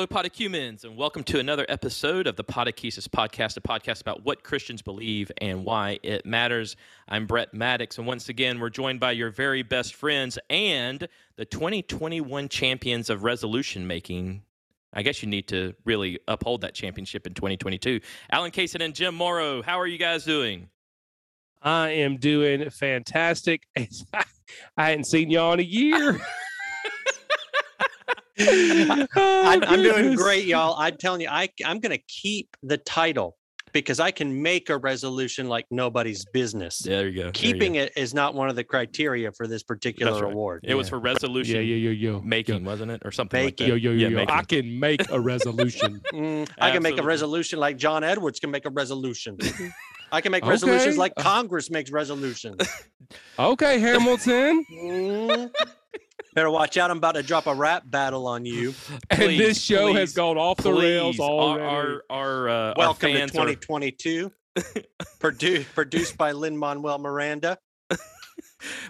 Hello, Podecumens, and welcome to another episode of the Podechesis Podcast, a podcast about what Christians believe and why it matters. I'm Brett Maddox, and once again, we're joined by your very best friends and the 2021 champions of resolution making. I guess you need to really uphold that championship in 2022. Allen Kaysen and Jim Morrow, how are you guys doing? I am doing fantastic. I hadn't seen y'all in a year. I'm, I'm doing great, y'all. I'm telling you, I, I'm going to keep the title because I can make a resolution like nobody's business. There you go. Keeping you go. it is not one of the criteria for this particular right. award. It was for resolution Yeah, yeah, yeah, yeah. making, wasn't it? Or something Making. Yo, like that. yo, yo, Yeah, yo. making. I can make a resolution. Mm, I can make a resolution like John Edwards can make a resolution. I can make Okay. resolutions like Congress makes resolutions. okay, Hamilton. Mm. Better watch out. I'm about to drop a rap battle on you. and this show has gone off the rails Please, our our our, uh, our Welcome to fans are 2022. produced produced by Lin-Manuel Miranda.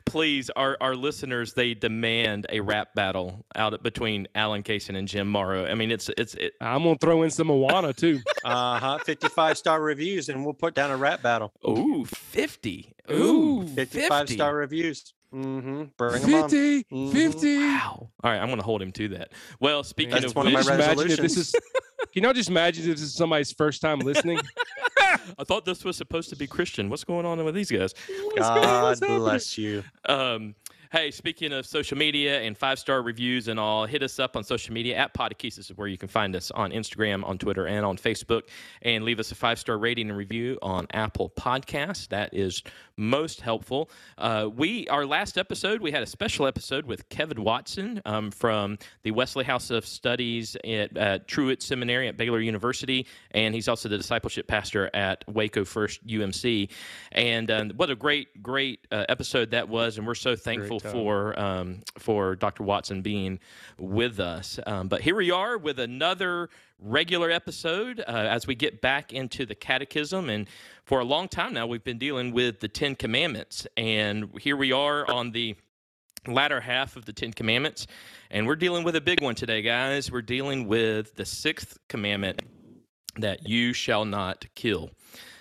please our our listeners they demand a rap battle out between Allen Kaysen and Jim Morrow. I mean it's it's it, I'm gonna throw in some Moana too. Uh huh. 55 star reviews, and we'll put down a rap battle. ooh 50. Ooh, Ooh 55 50. star reviews. Mm-hmm. Bring them on. 50, Mhm. 50. Wow. All right, I'm going to hold him to that. Well, speaking That's of one of Can my you which, just imagine if this is? Can y'all just imagine if this is somebody's first time listening? I thought this was supposed to be Christian. What's going on with these guys? God bless you. Um, hey, speaking of social media and five star reviews and all, hit us up on social media at Podechesis is where you can find us on Instagram, on Twitter, and on Facebook. And leave us a five star rating and review on Apple Podcasts. That is most helpful. Uh, we our last episode we had a special episode with Kevin Watson um, from the Wesley House of Studies at, at Truett Seminary at Baylor University, and he's also the discipleship pastor at Waco First UMC. And um, what a great, great uh, episode that was, and we're so thankful for um, for Dr. Watson being with us. Um, but here we are with another regular episode uh, as we get back into the catechism and for a long time now we've been dealing with the ten commandments and here we are on the latter half of the ten commandments and we're dealing with a big one today guys we're dealing with the sixth commandment that you shall not kill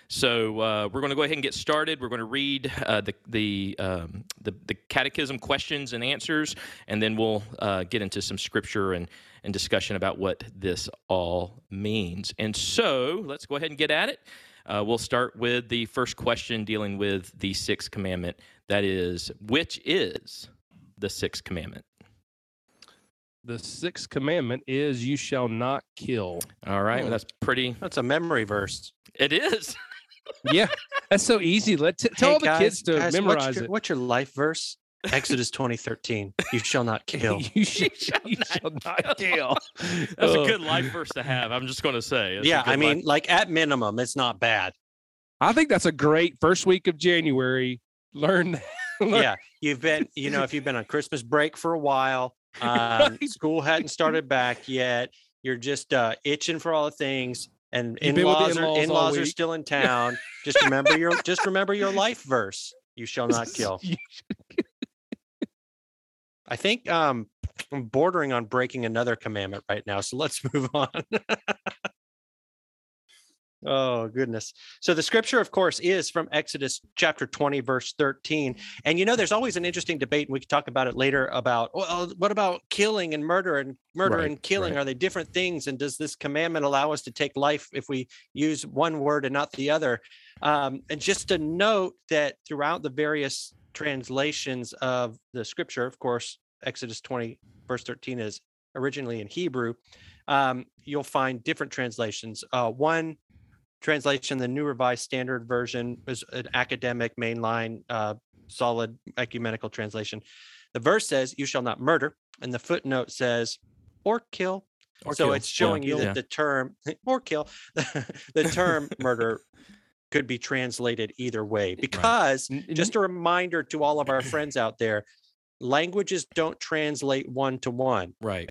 so uh, we're going to go ahead and get started. We're going to read uh, the the, um, the the catechism questions and answers, and then we'll uh, get into some scripture and and discussion about what this all means. And so let's go ahead and get at it. Uh, we'll start with the first question dealing with the sixth commandment. That is, which is the sixth commandment? the sixth commandment is you shall not kill. All right, Hmm. well, that's pretty. That's a memory verse. It is. Yeah, that's so easy. Let t- tell Hey, all the kids to guys, memorize what's your, it. What's your life verse? Exodus 2013. You shall not kill. you, shall, shall you not shall not kill. That's a good life verse to have. I'm just going to say. It's a yeah, I mean, life- like at minimum, it's not bad. I think that's a great first week of January. Learn. that- learn- yeah you've been you know if you've been on christmas break for a while um, Right. school hadn't started back yet you're just uh, itching for all the things and You've been with the in-laws are in-laws all in-laws are still in town just remember your just remember your life verse you shall not kill You- i think um i'm bordering on breaking another commandment right now so let's move on Oh, goodness. So the scripture, of course, is from Exodus chapter 20, verse 13. And you know, there's always an interesting debate, and we can talk about it later about, well, what about killing and murder and murder Right, and killing? right. Are they different things? And does this commandment allow us to take life if we use one word and not the other? Um, and just to note that throughout the various translations of the scripture, of course, Exodus 20, verse 13 is originally in Hebrew. Um, you'll find different translations. Uh, one translation, the New Revised Standard Version, is an academic, mainline, uh, solid ecumenical translation. The verse says, "You shall not murder," and the footnote says, "or kill." Or so kill. it's showing you Yeah. that the term "or kill," the term "murder" could be translated either way. Because n- just a reminder to all of our friends out there, languages don't translate one to one right.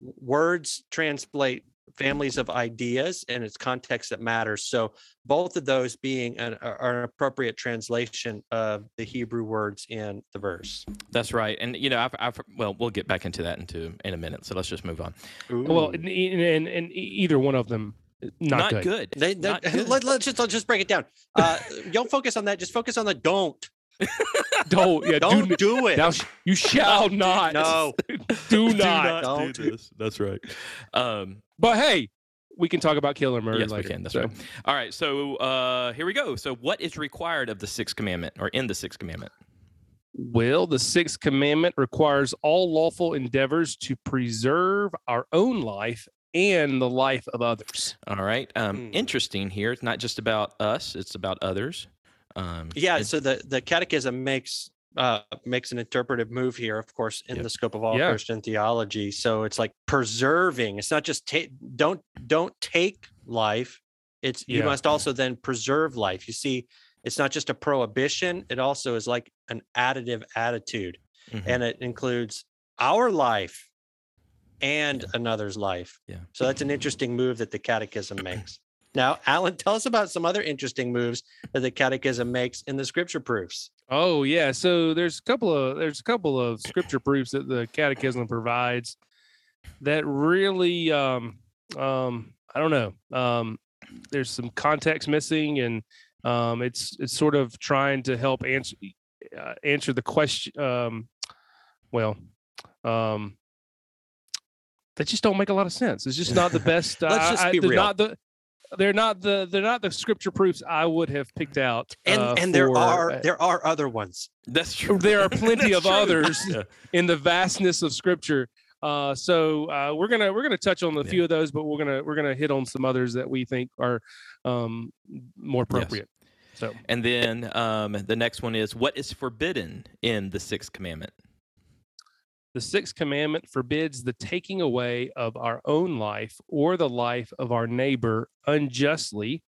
words translate families of ideas and it's context that matters. So both of those being an, are an appropriate translation of the Hebrew words in the verse. That's right. And you know, I've, I've, well, we'll get back into that into in a minute. So let's just move on. Well, and, and, and either one of them, not, Not, good. good. They, they- Not good. let, us just let's just break it down. Uh, don't focus on that. Just focus on the don't. Don't, yeah, Don't do, do it. thou sh- you shall not. No. do Do not. don't. do this. That's right. Um, But hey, we can talk about Killer and murder yes, later. we can. That's so. right. All right. So uh, here we go. So what is required of the sixth commandment, or in the sixth commandment? Well, the sixth commandment requires all lawful endeavors to preserve our own life and the life of others. All right. Um, Hmm. Interesting here. It's not just about us; it's about others. Um, Yeah. So the the Catechism makes uh, makes an interpretive move here, of course, in Yep. the scope of all Yeah. Christian theology. So it's like preserving. It's not just take don't don't take life. It's you must also then preserve life. You see, it's not just a prohibition. It also is like an additive attitude, Mhm. and it includes our life and another's life. Yeah. So that's an interesting move that the Catechism makes. Now, Allen, tell us about some other interesting moves that the Catechism makes in the Scripture proofs. Oh yeah, so there's a couple of there's a couple of scripture proofs that the Catechism provides that really um um I don't know um there's some context missing and um it's it's sort of trying to help answer uh, answer the question um well um they just don't make a lot of sense. It's just not the best. Let's uh, just be they're real. Not the, they're not the they're not the scripture proofs I would have picked out. And uh, and there for, are uh, there are other ones. That's true. there are plenty of true. others Yeah. in the vastness of scripture uh so uh we're gonna we're gonna touch on a Yeah. few of those but we're gonna we're gonna hit on some others that we think are um more appropriate so And then um, the next one is what is forbidden in the sixth commandment? The sixth commandment forbids the taking away of our own life or the life of our neighbor unjustly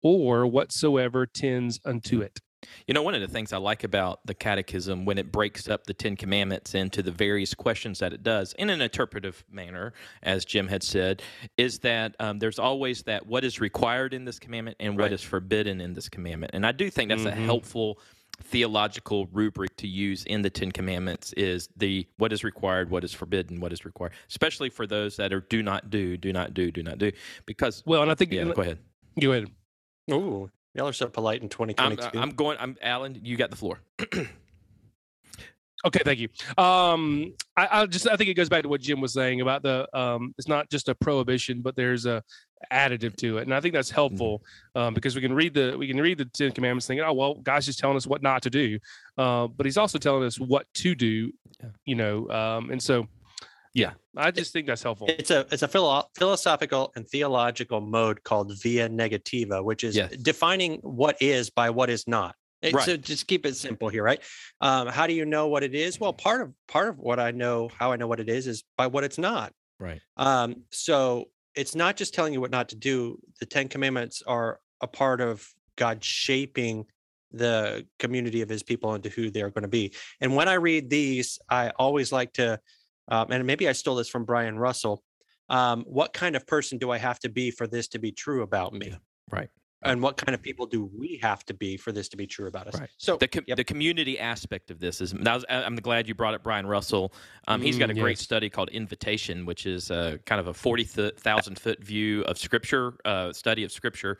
or whatsoever tends unto it You know, one of the things I like about the Catechism when it breaks up the Ten Commandments into the various questions that it does in an interpretive manner, as Jim had said, is that um, there's always that what is required in this commandment and what Right. is forbidden in this commandment. And I do think that's a Mhm. helpful theological rubric to use in the Ten Commandments is the what is required, what is forbidden, what is required, especially for those that are do not do, do not do, do not do. Because, well and i think yeah, go ahead. go ahead Oh, y'all are so polite in I'm, 2022. I'm going, I'm Allen, you got the floor. Okay, thank you. Um, I, I just I think it goes back to what Jim was saying about the um, it's not just a prohibition, but there's a additive to it, and I think that's helpful um, because we can read the we can read the Ten Commandments, thinking, oh well, God's just telling us what not to do, uh, but He's also telling us what to do, Yeah. you know, um, and so yeah, I just think that's helpful. it's a it's a philo- philosophical and theological mode called via negativa, which is Yes. defining what is by what is not. Eh, Right. So just keep it simple here, right? Um, how do you know what it is? Well, part of part of what I know, how I know what it is, is by what it's not. Right. Um, so it's not just telling you what not to do. The Ten Commandments are a part of God shaping the community of his people into who they're going to be. And when I read these, I always like to, um, and maybe I stole this from Brian Russell. Um, what kind of person do I have to be for this to be true about me? Yeah, right. And what kind of people do we have to be for this to be true about us? Right. So the, com- yep. the community aspect of this is that was, I- I'm glad you brought up Brian Russell. Um, he's got a Mm, great yes. study called Invitation, which is uh, kind of a 40,000 foot view of scripture, uh, study of scripture,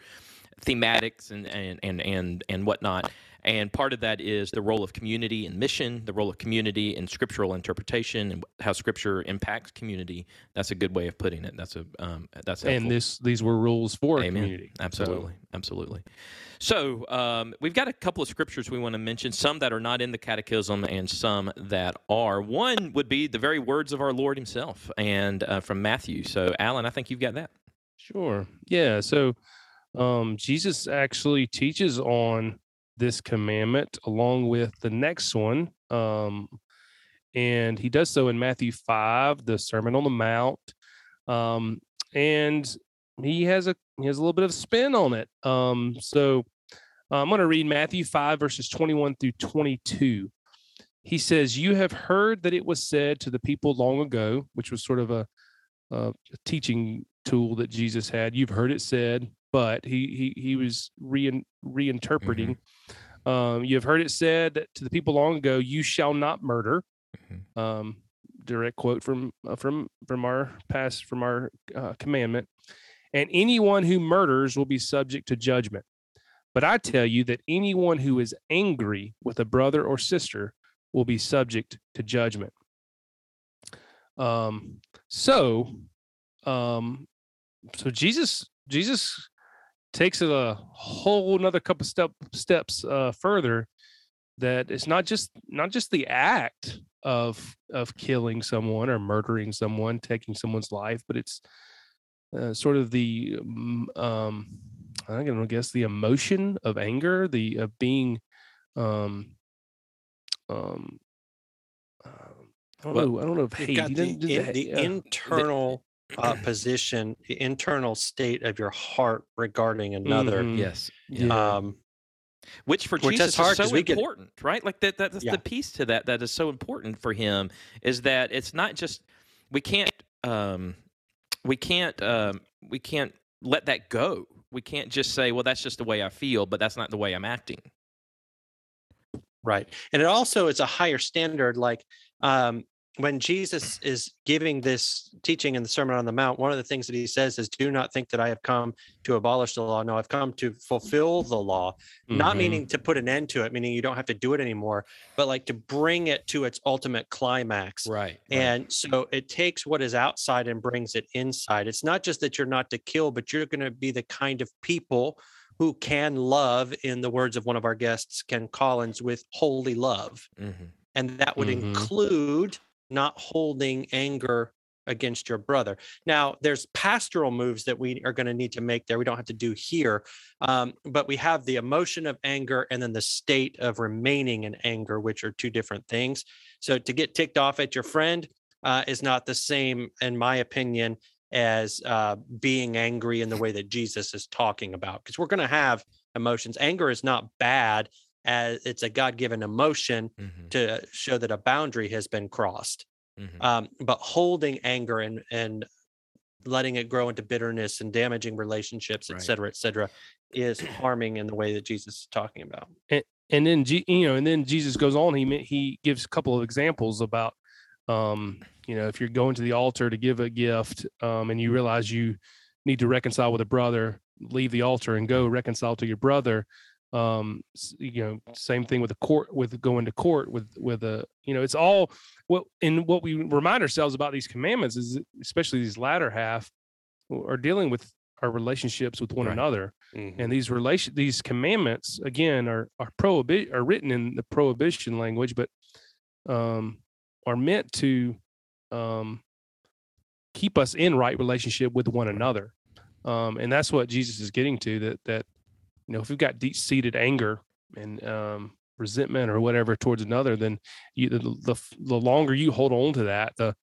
thematics and, and, and, and, and whatnot. And part of that is the role of community and mission, the role of community in scriptural interpretation, and how scripture impacts community. That's a good way of putting it. That's a um, that's helpful. and this these were rules for Amen. community. So- Absolutely, absolutely. So um, we've got a couple of scriptures we want to mention. Some that are not in the Catechism, and some that are. One would be the very words of our Lord Himself, and uh, from Matthew. So, Allen, I think you've got that. Sure. Yeah. So um, Jesus actually teaches on this commandment along with the next one. Um, and he does so in Matthew 5, the Sermon on the Mount. Um, and he has a he has a little bit of spin on it. Um, so uh, I'm going to read Matthew 5, verses 21 through 22. He says, You have heard that it was said to the people long ago, which was sort of a, a teaching tool that Jesus had. You've heard it said, but he he he was re reinterpreting. Um, you have heard it said to the people long ago, "You shall not murder." Mhm. Um, direct quote from uh, from from our past from our uh, commandment. And anyone who murders will be subject to judgment. But I tell you that anyone who is angry with a brother or sister will be subject to judgment. Um, so, um, so Jesus, Jesus takes it a whole another couple step steps uh, further. That it's not just not just the act of of killing someone or murdering someone, taking someone's life, but it's uh, sort of the um, um, I'm gonna guess the emotion of anger, the of being um um uh, I don't Well, know. I don't know if hate. the, in- ha- the internal uh, position, the internal state of your heart regarding another. Mhm. Yes. Yeah. Um, which for Which Jesus that's hard is 'cause so we get- important, right? Like that, that that's Yeah. the piece to that that is so important for him is that it's not just we can't um we can't um we can't let that go. We can't just say, well, that's just the way I feel, but that's not the way I'm acting. Right. And it also is a higher standard. Like um, when Jesus is giving this teaching in the Sermon on the Mount, one of the things that he says is, Do not think that I have come to abolish the law. No, I've come to fulfill the law, not Mhm. meaning to put an end to it, meaning you don't have to do it anymore, but like to bring it to its ultimate climax. Right. And so it takes what is outside and brings it inside. It's not just that you're not to kill, but you're going to be the kind of people who can love, in the words of one of our guests, Ken Collins, with holy love. hmm And that would Mhm. include not holding anger against your brother. Now, there's pastoral moves that we are going to need to make there. We don't have to do here, um, but we have the emotion of anger and then the state of remaining in anger, which are two different things. So to get ticked off at your friend uh, is not the same, in my opinion, as uh, being angry in the way that Jesus is talking about, because we're going to have emotions. Anger is not bad. As it's a God-given emotion hmm to show that a boundary has been crossed. hmm Um, but holding anger and and letting it grow into bitterness and damaging relationships, et Right. cetera, et cetera, is harming in the way that Jesus is talking about. and then you know, and then Jesus goes on. He he gives a couple of examples about, um, you know, if you're going to the altar to give a gift, um, and you realize you need to reconcile with a brother, leave the altar and go reconcile to your brother. Um, you know, same thing with the court, with going to court with with a, you know, it's all what and what we remind ourselves about these commandments is especially these latter half are dealing with our relationships with one Right. another. And these relation these commandments again are are prohibit are written in the prohibition language but um are meant to um keep us in right relationship with one another. Um and that's what jesus is getting to that that you know if you've got deep seated anger and um resentment or whatever towards another then you the, the the longer you hold on to that the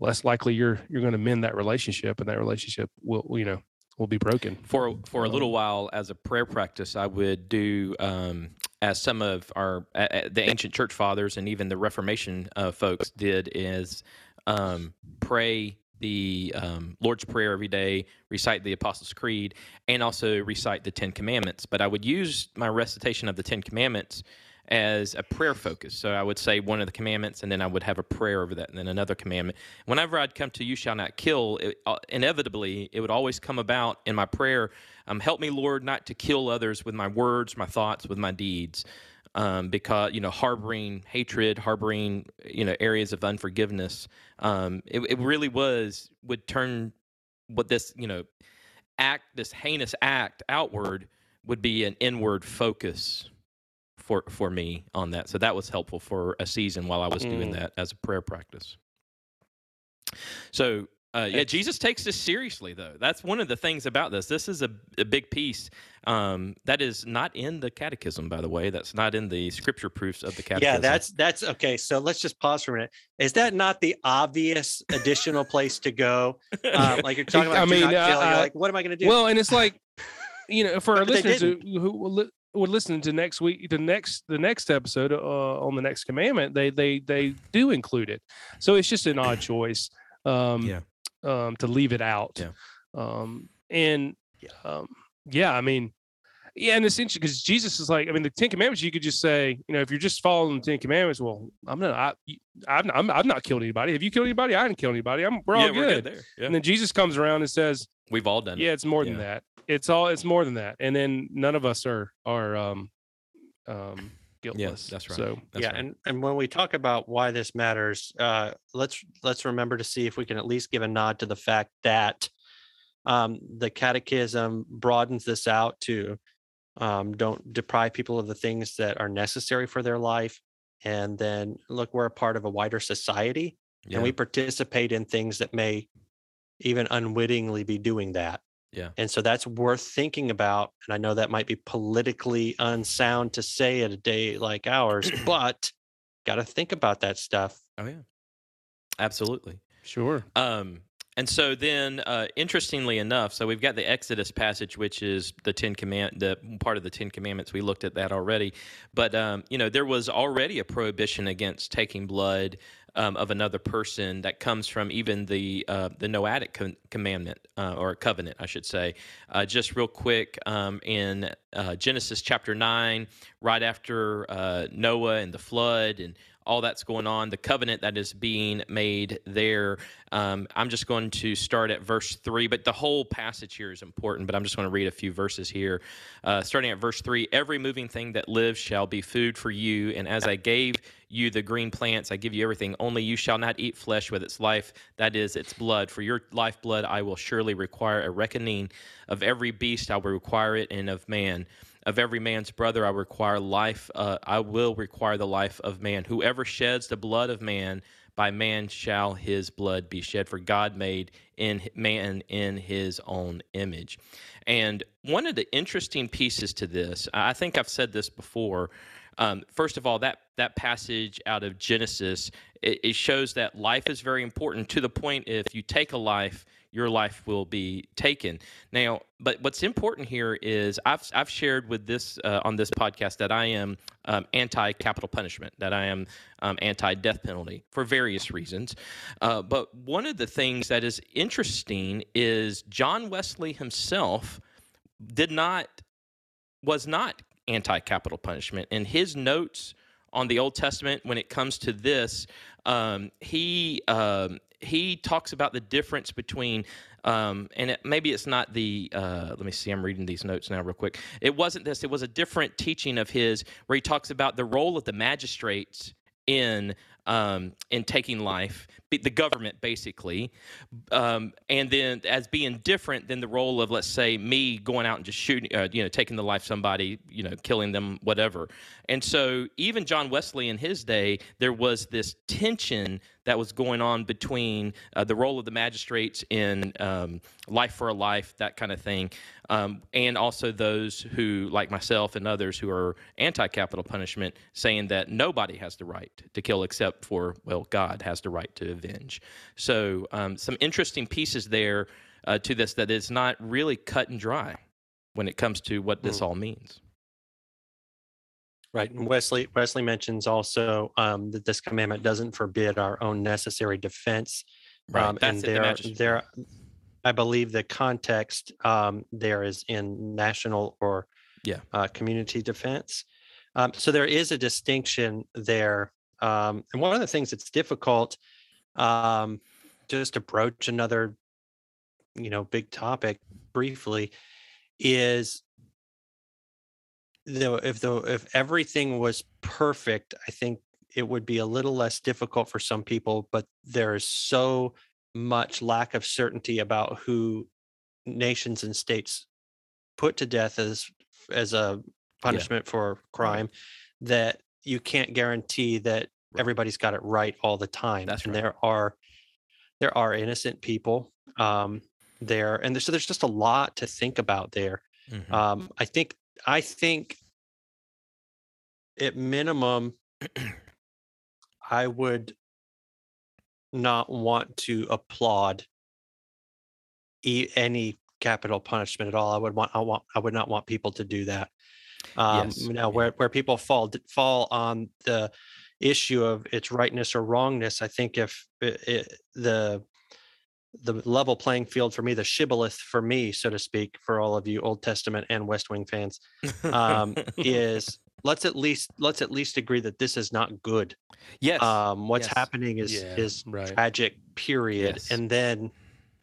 less likely you're you're going to mend that relationship and that relationship will you know will be broken. For for a little Um, while, as a prayer practice, I would do um, as some of our uh, uh, the ancient church fathers and even the Reformation uh, folks did is um, pray the um, Lord's Prayer every day, recite the Apostles' Creed, and also recite the Ten Commandments. But I would use my recitation of the Ten Commandments as a prayer focus. So I would say one of the commandments, and then I would have a prayer over that, and then another commandment. Whenever I'd come to "You shall not kill," it, uh, inevitably it would always come about in my prayer. Um, help me, Lord, not to kill others with my words, my thoughts, with my deeds. Um, because you know, harboring hatred, harboring you know areas of unforgiveness, um, it, it really was would turn what this you know act, this heinous act outward, would be an inward focus for for me on that. So that was helpful for a season while I was doing Mm. that as a prayer practice. So uh, yeah, That's- Jesus takes this seriously, though. That's one of the things about this. This is a, a big piece um, that is not in the catechism, by the way. That's not in the scripture proofs of the catechism. Yeah, that's that's okay. So let's just pause for a minute. Is that not the obvious additional place to go? Um, like you're talking I about, do mean, not uh, kill, uh, like, what am I going to do? Well, and it's like, you know, for our But listeners who, who will li- would listen to next week, the next the next episode uh, on the next commandment, they they they do include it. So it's just an odd choice. Um, Yeah. Um, to leave it out. Yeah. Um, and Yeah. um, yeah, I mean, yeah, and it's interesting because Jesus is like, I mean, the Ten Commandments. You could just say, you know, if you're just following the Ten Commandments, well, I'm not, I, not- I'm, I've not killed anybody. Have you killed anybody? I didn't kill anybody. I'm, we're all yeah, good. we're good there. Yeah. And then Jesus comes around and says, We've all done yeah, it. it's more than Yeah. that. It's all, it's more than that. And then none of us are, are, um, um, guiltless. that's right. So That's yeah, right. and and when we talk about why this matters, uh, let's let's remember to see if we can at least give a nod to the fact that um, the Catechism broadens this out to um, don't deprive people of the things that are necessary for their life, and then look, we're a part of a wider society, yeah. and we participate in things that may even unwittingly be doing that. Yeah. And so that's worth thinking about. And I know that might be politically unsound to say at a day like ours, but got to think about that stuff. oh yeah. Absolutely. sure. Um, and so then, uh, interestingly enough, so we've got the Exodus passage, which is the Ten Command, the part of the Ten Commandments. We looked at that already, but um, you know there was already a prohibition against taking blood um, of another person that comes from even the uh, the Noahic com- commandment uh, or covenant, I should say. Uh, just real quick, um, in uh, Genesis chapter nine, right after uh, Noah and the flood and all that's going on, the covenant that is being made there. Um, I'm just going to start at verse three, but the whole passage here is important. But I'm just going to read a few verses here. Uh, starting at verse three Every moving thing that lives shall be food for you. And as I gave you the green plants, I give you everything. Only you shall not eat flesh with its life, that is, its blood. For your lifeblood I will surely require a reckoning. Of every beast I will require it, and of man of every man's brother I require life. Uh, I will require the life of man. Whoever sheds the blood of man, by man shall his blood be shed. For God made in man in His own image. And one of the interesting pieces to this, I think I've said this before. Um, first of all, that that passage out of Genesis it, it shows that life is very important to the point if you take a life your life will be taken. Now, but what's important here is I've I've shared with this uh, on this podcast that I am um, anti-capital punishment, that I am um, anti-death penalty for various reasons. Uh, but one of the things that is interesting is John Wesley himself did not was not anti-capital punishment, and his notes on the Old Testament when it comes to this, um, he um, he talks about the difference between um, and it, maybe it's not the uh, let me see i'm reading these notes now real quick. It wasn't this it was a different teaching of his where he talks about the role of the magistrates in um, in taking life the government basically um, and then as being different than the role of let's say me going out and just shooting uh, you know taking the life somebody you know killing them whatever. And so even john wesley in his day there was this tension that was going on between uh, the role of the magistrates in um, life for a life that kind of thing um, and also those who like myself and others who are anti-capital punishment saying that nobody has the right to kill except for well god has the right to avenge so um, some interesting pieces there uh, to this that is not really cut and dry when it comes to what this all means Right. And Wesley Wesley mentions also um, that this commandment doesn't forbid our own necessary defense. right Um, and the there, magistrate there, I believe the context um, there is in national or Yeah. uh, community defense. Um, so there is a distinction there. Um, and one of the things that's difficult, um, just to broach another, you know, big topic briefly, is though if the if everything was perfect, I think it would be a little less difficult for some people. But there is so much lack of certainty about who nations and states put to death as as a punishment for crime that you can't guarantee that. Everybody's got it right all the time That's and right. there are there are innocent people um there and so there's just a lot to think about there. Mhm. um i think i think at minimum i would not want to applaud e- any capital punishment at all. I would want i want i would not want people to do that. Um Yes, now where where people fall fall on the issue of its rightness or wrongness i think if it, it, the the level playing field for me, the shibboleth for me, so to speak, for all of you Old Testament and West Wing fans, um, is let's at least let's at least agree that this is not good. yes. Um, what's yes. happening is Yeah, is right. tragic. Period. Yes. And then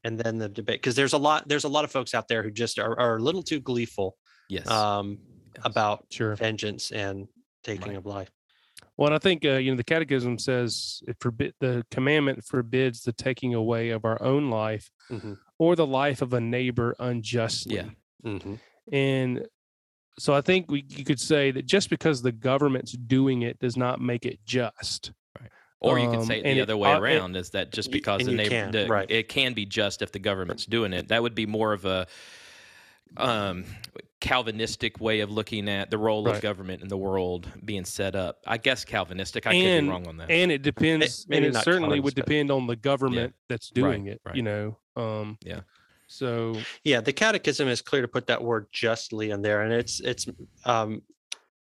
and then the debate because there's a lot there's a lot of folks out there who just are, are a little too gleeful yes. um, Yes. about Sure. vengeance and taking Right. of life. Well, and I think uh, you know the Catechism says it forbid the commandment forbids the taking away of our own life Mhm. or the life of a neighbor unjustly. Yeah. Mhm. And so I think we you could say that just because the government's doing it does not make it just. Or you could Um, say it and the it other way it- around is that just because the neighbor, can, the- right. it can be just if the government's doing it. That would be more of a um, Calvinistic way of looking at the role of government in the world being set up. I guess Calvinistic. I could be wrong on that. And it depends, maybe and it certainly would depend on the government that's doing it. right. You know, um, Yeah. So Yeah, the catechism is clear to put that word justly in there, and it's it's um,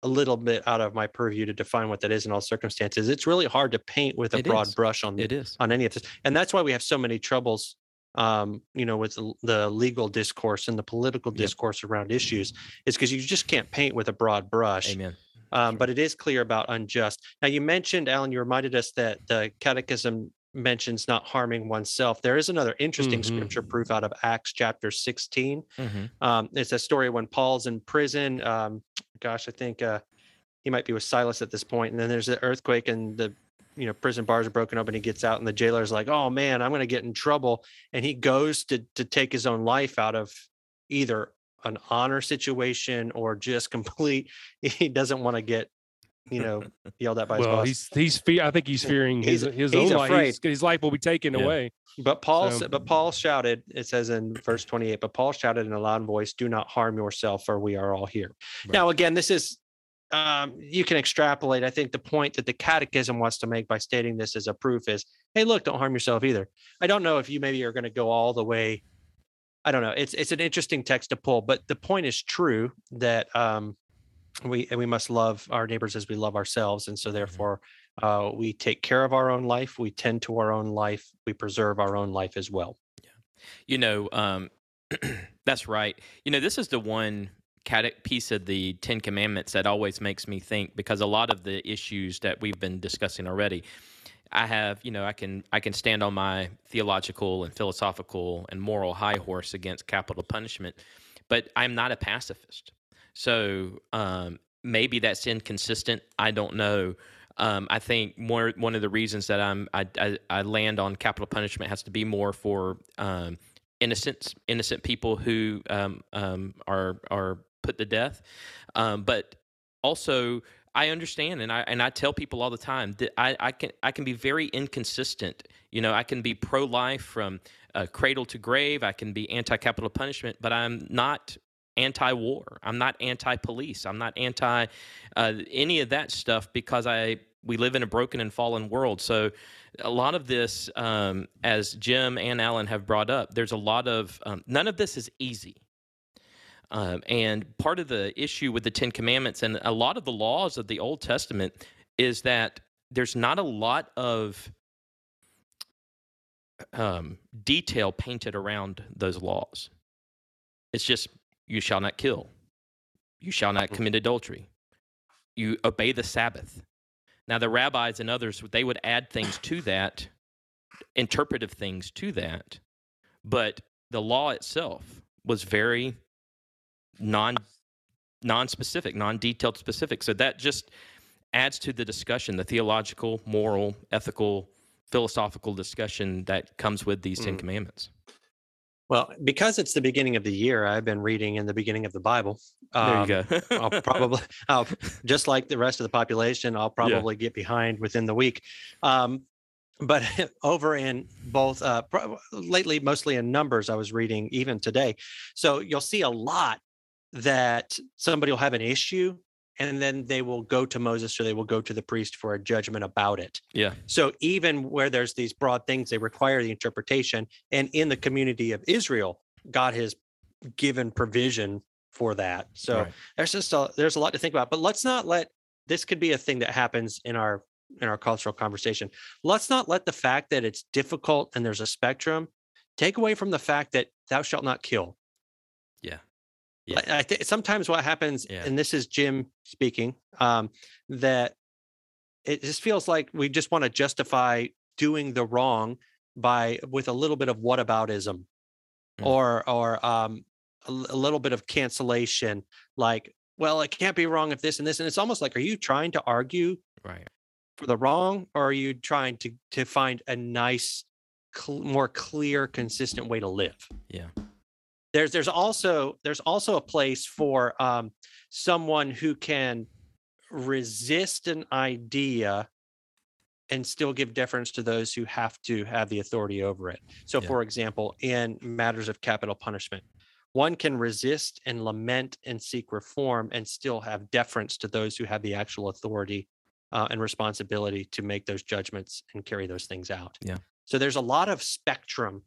a little bit out of my purview to define what that is in all circumstances. It's really hard to paint with a It broad is. brush on it is. on any of this, and that's why we have so many troubles. Um, you know, with the, legal discourse and the political Yep. discourse around issues, is because you just can't paint with a broad brush. Amen. Um, but it is clear about unjust. Now, you mentioned, Allen, you reminded us that the Catechism mentions not harming oneself. There is another interesting Mhm. scripture proof out of Acts chapter 16. hmm Um, it's a story when Paul's in prison. Um, gosh, I think uh, he might be with Silas at this point. point, and then there's an earthquake, and the you know prison bars are broken open. He gets out, and the jailer's like, "Oh man, I'm going to get in trouble," and he goes to to take his own life out of either an honor situation or just complete. He doesn't want to get you know yelled at by his well, boss. he's he's fe- I think he's fearing his He's- his he's own life. afraid. His, his life will be taken Yeah. away. But Paul, So- but Paul shouted. It says in verse twenty-eight. But Paul shouted in a loud voice, "Do not harm yourself, for we are all here." Right. Now, again, this is um, you can extrapolate. I think the point that the Catechism wants to make by stating this as a proof is, "Hey, look, don't harm yourself either." I don't know if you maybe are going to go all the way. I don't know. It's it's an interesting text to pull, but the point is true that um, we we must love our neighbors as we love ourselves, and so therefore uh, we take care of our own life, we tend to our own life, we preserve our own life as well. You know, um, that's right. You know, this is the one piece of the Ten Commandments that always makes me think because a lot of the issues that we've been discussing already, I have, you know, I can I can stand on my theological and philosophical and moral high horse against capital punishment, but I'm not a pacifist. So um, maybe that's inconsistent. I don't know. Um, I think more one of the reasons that I'm I, I, I land on capital punishment has to be more for um, innocent innocent people who um, um, are are put to death, um, but also I understand and I and I tell people all the time that I, I can I can be very inconsistent. You know, I can be pro life from uh, cradle to grave. I can be anti capital punishment, but I'm not anti-war. I'm not anti-police. I'm not anti uh, any of that stuff because I we live in a broken and fallen world. So a lot of this, um, as Jim and Allen have brought up, there's a lot of um, none of this is easy. Um, and part of the issue with the Ten Commandments and a lot of the laws of the Old Testament is that there's not a lot of um, detail painted around those laws. It's just you shall not kill, you shall not commit adultery, you obey the Sabbath. Now, the rabbis and others, they would add things to that, interpretive things to that, but the law itself was very non non-specific, non-detailed specific. So that just adds to the discussion, the theological, moral, ethical, philosophical discussion that comes with these Ten Mm. Commandments. Well, because it's the beginning of the year, I've been reading in the beginning of the Bible. There Um, you go. I'll probably, I'll, just like the rest of the population, I'll probably get behind within the week. Um, but over in both, uh, pro- lately, mostly in numbers, I was reading even today. So you'll see a lot that somebody will have an issue and then they will go to Moses or they will go to the priest for a judgment about it. yeah. So even where there's these broad things, they require the interpretation. And in the community of Israel, God has given provision for that. So Right. there's just a, there's a lot to think about. But let's not let this could be a thing that happens in our in our cultural conversation. Let's not let the fact that it's difficult and there's a spectrum take away from the fact that thou shalt not kill. Yeah. Yeah. I, I think sometimes what happens, Yeah. and this is Jim speaking, um, that it just feels like we just want to justify doing the wrong by with a little bit of whataboutism Mm. or or um a, a little bit of cancellation like well it can't be wrong if this and this and it's almost like are you trying to argue Right. for the wrong or are you trying to to find a nice cl- more clear consistent way to live Yeah. There's there's also there's also a place for um someone who can resist an idea and still give deference to those who have to have the authority over it so Yeah. for example in matters of capital punishment one can resist and lament and seek reform and still have deference to those who have the actual authority uh, and responsibility to make those judgments and carry those things out Yeah. so there's a lot of spectrum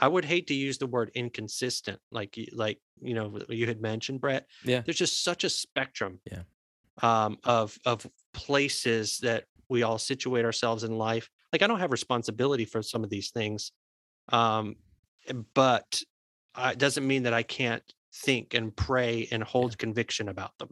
I would hate to use the word inconsistent, like like you know you had mentioned, Brett. Yeah. There's just such a spectrum. Yeah. Um, of of places that we all situate ourselves in life. Like I don't have responsibility for some of these things, um, but uh, it doesn't mean that I can't think and pray and hold conviction about them.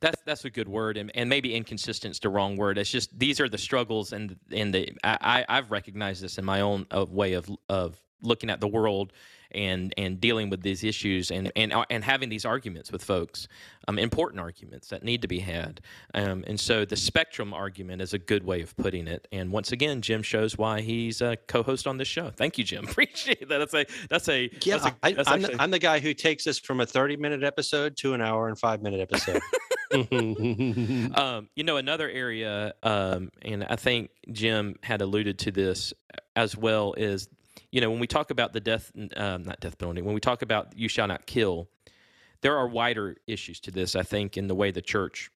That's that's a good word, and, and maybe inconsistent is the wrong word. It's just these are the struggles, and and the I, I I've recognized this in my own uh, way of of looking at the world and and dealing with these issues and and uh, and having these arguments with folks, um, important arguments that need to be had. Um, and so the spectrum argument is a good way of putting it. And once again, Jim shows why he's a co-host on this show. Thank you, Jim. Appreciate that. That's a that's a Yeah, that's a, I, that's I'm, actually- the, I'm the guy who takes us from a 30 minute episode to an hour and five minute episode. Um, you know, another area, um, and I think Jim had alluded to this as well, is you know when we talk about the death, um, not death penalty, when we talk about you shall not kill, there are wider issues to this. I think in the way the church,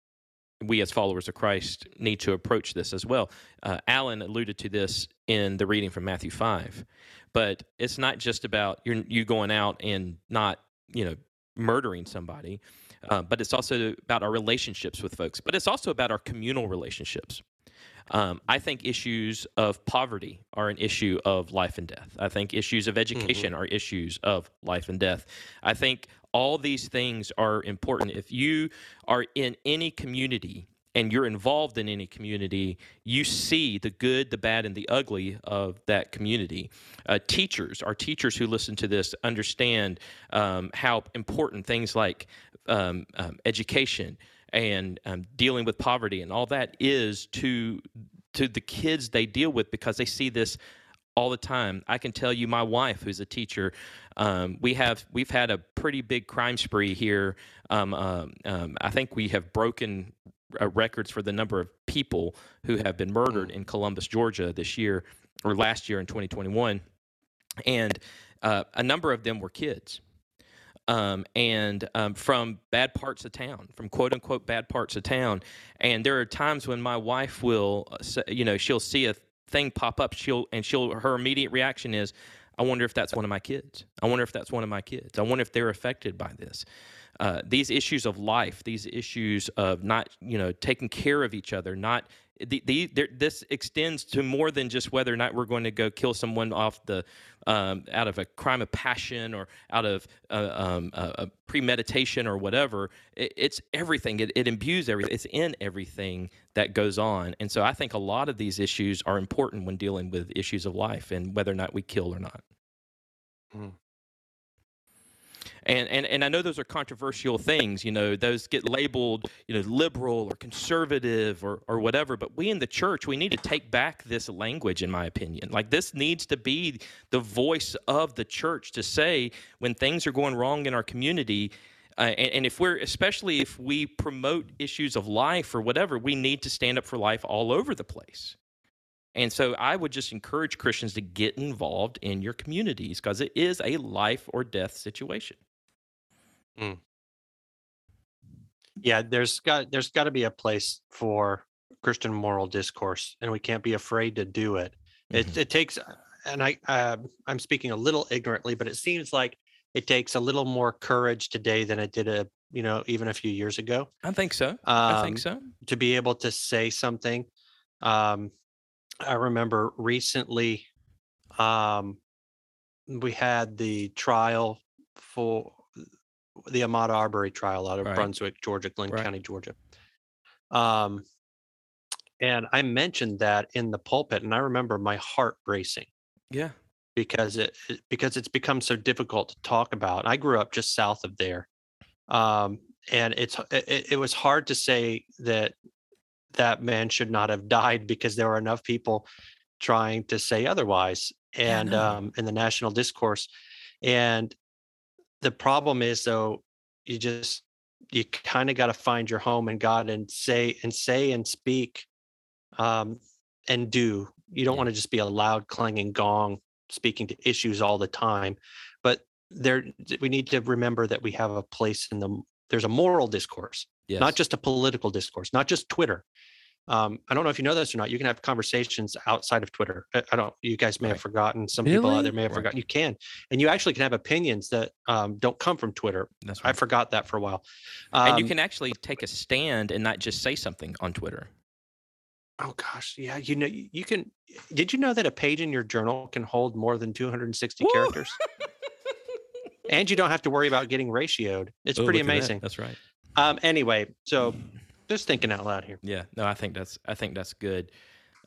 we as followers of Christ, need to approach this as well. Uh, Allen alluded to this in the reading from Matthew five, but it's not just about you you going out and not you know murdering somebody uh, but it's also about our relationships with folks. But it's also about our communal relationships. Um, I think issues of poverty are an issue of life and death. I think issues of education are issues of life and death. I think all these things are important. If you are in any community and you're involved in any community, you see the good, the bad, and the ugly of that community. Uh, teachers, our teachers who listen to this, understand um, how important things like um, um, education and um, dealing with poverty and all that is to to the kids they deal with because they see this all the time. I can tell you, my wife, who's a teacher, um, we have we've had a pretty big crime spree here. Um, um, um, I think we have broken uh, records for the number of people who have been murdered in Columbus, Georgia, this year or last year in 2021, and uh, a number of them were kids. Um, and um, from bad parts of town, from quote unquote bad parts of town, and there are times when my wife will, uh, you know, she'll see a thing pop up, she'll and she'll her immediate reaction is, I wonder if that's one of my kids. I wonder if that's one of my kids. I wonder if they're affected by this. Uh, these issues of life, these issues of not, you know, taking care of each other, not the, the, this extends to more than just whether or not we're going to go kill someone off the um, out of a crime of passion or out of uh, um, premeditation or whatever. It, it's everything. It, it imbues everything. It's in everything that goes on. And so I think a lot of these issues are important when dealing with issues of life and whether or not we kill or not. Mm. And, and and I know those are controversial things, you know, those get labeled, you know, liberal or conservative or or whatever, but we in the church, we need to take back this language in my opinion. Like this needs to be the voice of the church to say when things are going wrong in our community, uh, and, and if we're especially if we promote issues of life or whatever, we need to stand up for life all over the place. And so I would just encourage Christians to get involved in your communities because it is a life or death situation. Yeah there's got there's got to be a place for christian moral discourse and we can't be afraid to do it it, it takes and i uh, i'm speaking a little ignorantly but it seems like it takes a little more courage today than it did a you know even a few years ago I think so. I um, think so. to be able to say something um i remember recently um we had the trial for the Ahmaud Arbery trial out of Right. Brunswick, Georgia, Glynn Right. County, Georgia. Um, and I mentioned that in the pulpit, and I remember my heart racing Yeah. because it because it's become so difficult to talk about. I grew up just south of there, um, and it's it, it- was hard to say that that man should not have died because there were enough people trying to say otherwise, Yeah, I and um, in the national discourse, and the problem is though you just you kind of got to find your home in God and say and say and speak um, and do. You don't want to just be a loud clanging gong speaking to issues all the time, but there we need to remember that we have a place in the there's a moral discourse, Yes. not just a political discourse, not just Twitter. Um, I don't know if you know this or not. You can have conversations outside of Twitter. I, I don't. You guys may have forgotten. Some people out there may have Right. forgotten. You can, and you actually can have opinions that um, don't come from Twitter. That's I forgot that for a while. and you Um, can actually take a stand and not just say something on Twitter. Oh gosh, yeah. You know, you you can. Did you know that a page in your journal can hold more than 260 Woo! characters? and you don't have to worry about getting ratioed. It's Oh, pretty look at that. amazing. That's right. Um. Anyway, so just thinking out loud here. Yeah, no, I think that's I think that's good.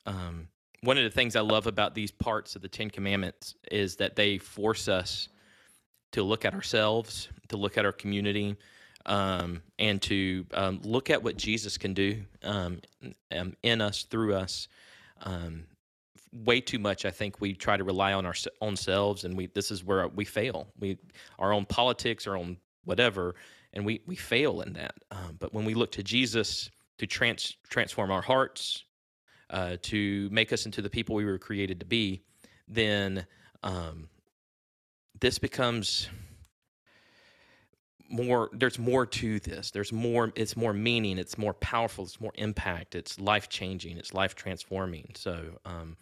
Um, one of the things I love about these parts of the Ten Commandments is that they force us to look at ourselves, to look at our community, um, and to um, look at what Jesus can do um, um, in us, through us. Um, way too much, I think we try to rely on our own selves, and we this is where we fail. We our own politics, our own whatever, and we we fail in that. Um, but when we look to Jesus to trans transform our hearts, uh, to make us into the people we were created to be, then um, this becomes more there's more to this. There's more it's more meaning it's more powerful it's more impact it's life changing it's life transforming so um,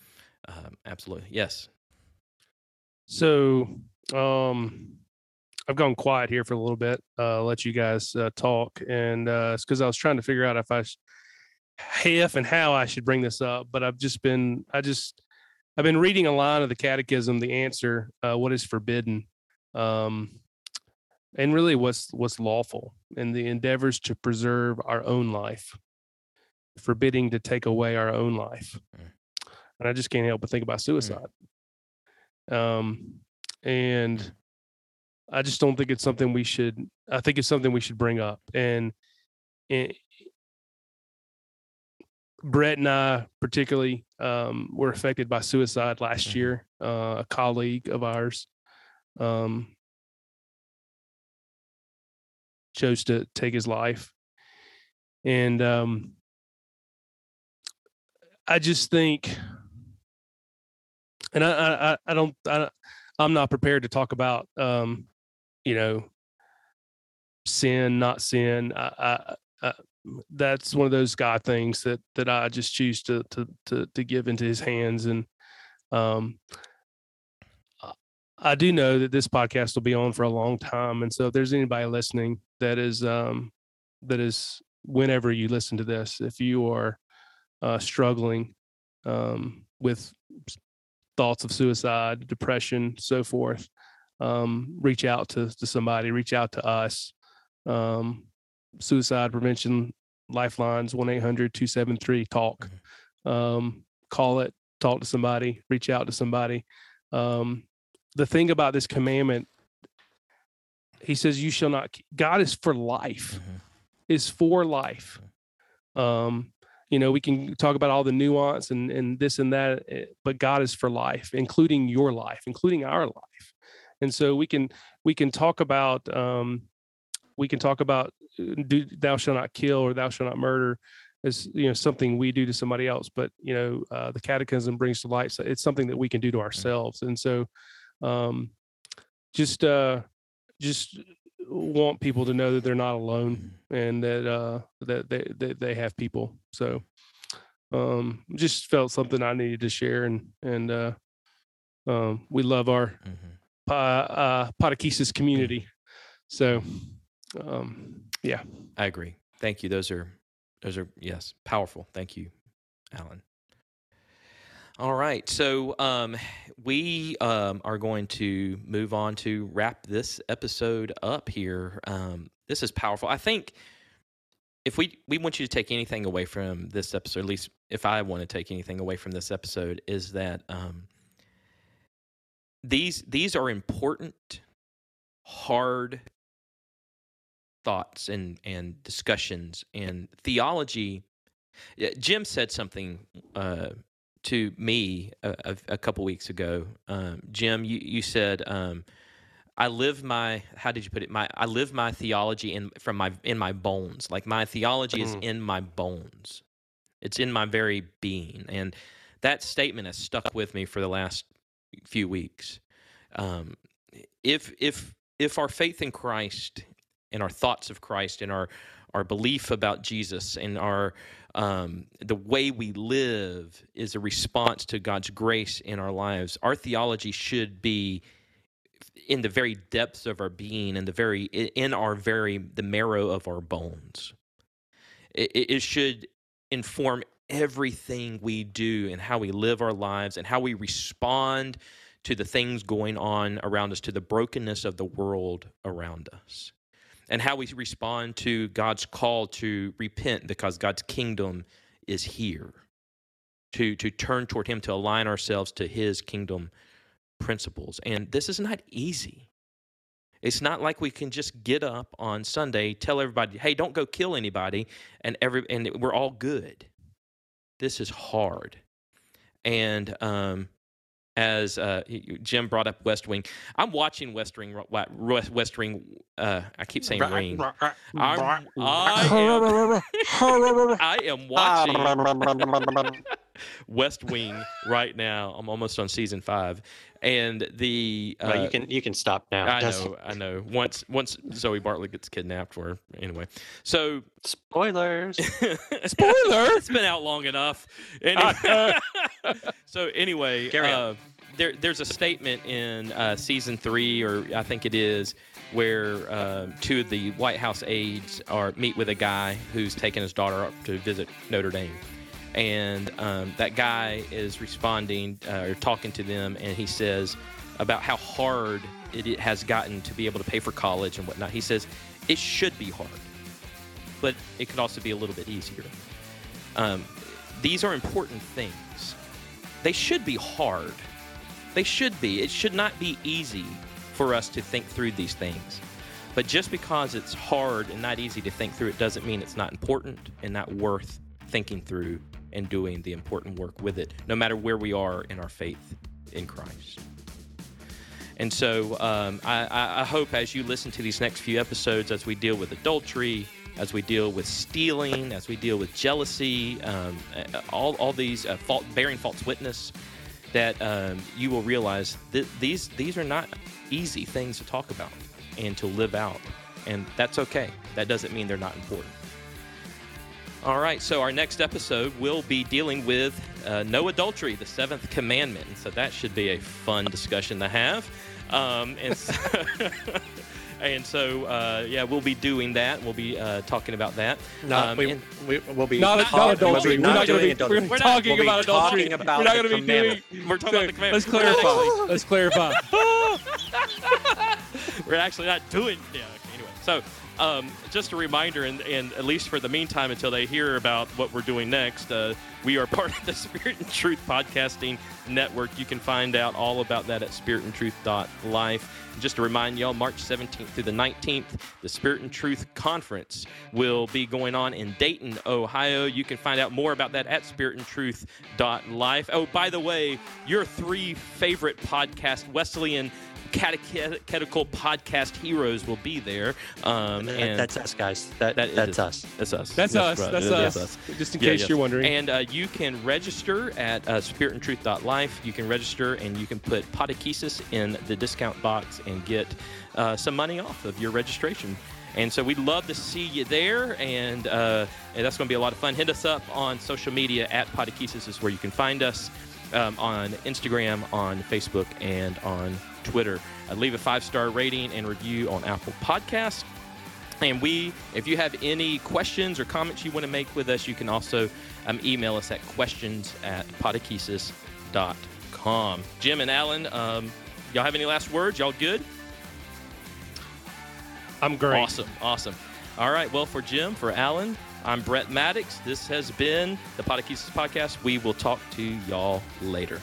um absolutely. Yes. So, um, I've gone quiet here for a little bit. Uh, let you guys uh, talk, and uh, it's because I was trying to figure out if I, sh- if and how I should bring this up. But I've just been, I just, I've been reading a line of the Catechism, the answer, uh, what is forbidden, um, and really what's what's lawful, and the endeavors to preserve our own life, forbidding to take away our own life, Mm. and I just can't help but think about suicide. Um, and I just don't think it's something we should. I think it's something we should bring up. And, and Brett and I, particularly, um, were affected by suicide last Mhm. year. Uh, a colleague of ours um, chose to take his life, and um, I just think, and I, I, I- I don't, I, I'm not prepared to talk about, um, you know, sin, not sin. I, I, I, that's one of those God things that that I just choose to to to, to give into His hands, and um, I- do know that this podcast will be on for a long time, and so if there's anybody listening that is um, that is whenever you listen to this, if you are uh, struggling um, with thoughts of suicide, depression, so forth, um, reach out to, to somebody, reach out to us. Um, suicide prevention lifelines 1-800-273 talk. Um, call it talk to somebody reach out to somebody. Um, the thing about this commandment he says you shall not god is for life. Mhm. is for life. Um, you know we can talk about all the nuance and and this and that eh, but god is for life including your life including our life and so we can we can talk about um, we can talk about uh, do thou shalt not kill or thou shalt not murder as you know something we do to somebody else. But you know uh, the catechism brings to light so it's something that we can do to ourselves. And so um just uh just want people to know that they're not alone and that uh that they that they have people. So um just felt something i needed to share and and uh um we love our Mhm. Pa, uh Podechesis community so um yeah i agree thank you those are those are yes powerful thank you Allen All right. So um, we um, are going to move on to wrap this episode up here. Um, this is powerful. I think if we we want you to take anything away from this episode, at least if I want to take anything away from this episode, is that um, these these are important, hard thoughts and and discussions and theology. Jim said something uh, to me a, a, a couple weeks ago. Um, Jim, you you said. Um, I live my how did you put it? My I live my theology in from my in my bones. Like my theology is Mm. in my bones. It's in my very being. And that statement has stuck with me for the last few weeks. Um, if if if our faith in Christ and our thoughts of Christ and our our belief about Jesus and our um, the way we live is a response to God's grace in our lives, our theology should be in the very depths of our being and the very in our very the marrow of our bones it, it should inform everything we do and how we live our lives and how we respond to the things going on around us to the brokenness of the world around us and how we respond to God's call to repent because God's kingdom is here to to turn toward him to align ourselves to his kingdom principles. And this is not easy. It's not like we can just get up on Sunday, tell everybody, "Hey, don't go kill anybody," and every and we're all good. This is hard. And um, as uh, y- y- Jim brought up West Wing, I'm watching West Wing. West West Wing. Uh, I keep saying ring. I'm, I am, I am watching West Wing right now. I'm almost on season five, and the uh, Well, you can you can stop now. I Just- know, I know. Once once Zoe Bartlett gets kidnapped, or anyway. So Spoilers. Spoiler! it's been out long enough. Any- so anyway, uh, there there's a statement in uh, season three, or I think it is, where uh, two of the White House aides are meet with a guy who's taking his daughter up to visit Notre Dame. And um, that guy is responding uh, or talking to them, and he says about how hard it, has gotten to be able to pay for college and whatnot. He says it should be hard, but it could also be a little bit easier. Um, these are important things. They should be hard. They should be. It should not be easy for us to think through these things. But just because it's hard and not easy to think through, it doesn't mean it's not important and not worth thinking through and doing the important work with it, no matter where we are in our faith in Christ. And so um, I, I hope as you listen to these next few episodes, as we deal with adultery, as we deal with stealing, as we deal with jealousy, um, all, all these uh, fault, bearing false witness, that um, you will realize that these these are not easy things to talk about and to live out, and that's okay. That doesn't mean they're not important. All right, so our next episode will be dealing with uh, no adultery, the seventh commandment. And so that should be a fun discussion to have. Um, and so, and so uh, yeah, we'll be doing that. We'll be uh, talking about that. Not, Um, we, and- we, we'll be Not, talking- not adultery. we'll We're not going to be we're adultery. talking We'll be about adultery. talking about we're not going to be doing. commandment. We're talking about the commandment. Let's We're clarify. Let's clarify. we're actually not doing yeah okay, anyway so um, just a reminder and, and at least for the meantime until they hear about what we're doing next uh, we are part of the spirit and truth podcasting network. You can find out all about that at spiritandtruth.life just to remind y'all march 17th through the 19th the spirit and truth conference will be going on in dayton ohio. You can find out more about that at spiritandtruth.life oh by the way your three favorite podcast wesleyan catechetical podcast heroes will be there. Um, That- and that's us, guys. That, that is that's us. us. that's us. That's us. right. That's That's us. Just in Yeah, case yes. you're wondering. And uh, you can register at uh, spiritandtruth.life. You can register and you can put Podechesis in the discount box and get uh, some money off of your registration. And so we'd love to see you there, and, uh, and that's going to be a lot of fun. Hit us up on social media at Podechesis is where you can find us um, on Instagram, on Facebook, and on Twitter. Uh, leave a five star rating and review on Apple Podcasts. And we, if you have any questions or comments you want to make with us, you can also um, email us at questions at com. Jim and Allen, um, y'all have any last words? Y'all good? I'm great. Awesome, awesome. All right, well, for Jim, for Allen, I'm Brett Maddox. This has been the Podechesis Podcast. We will talk to y'all later.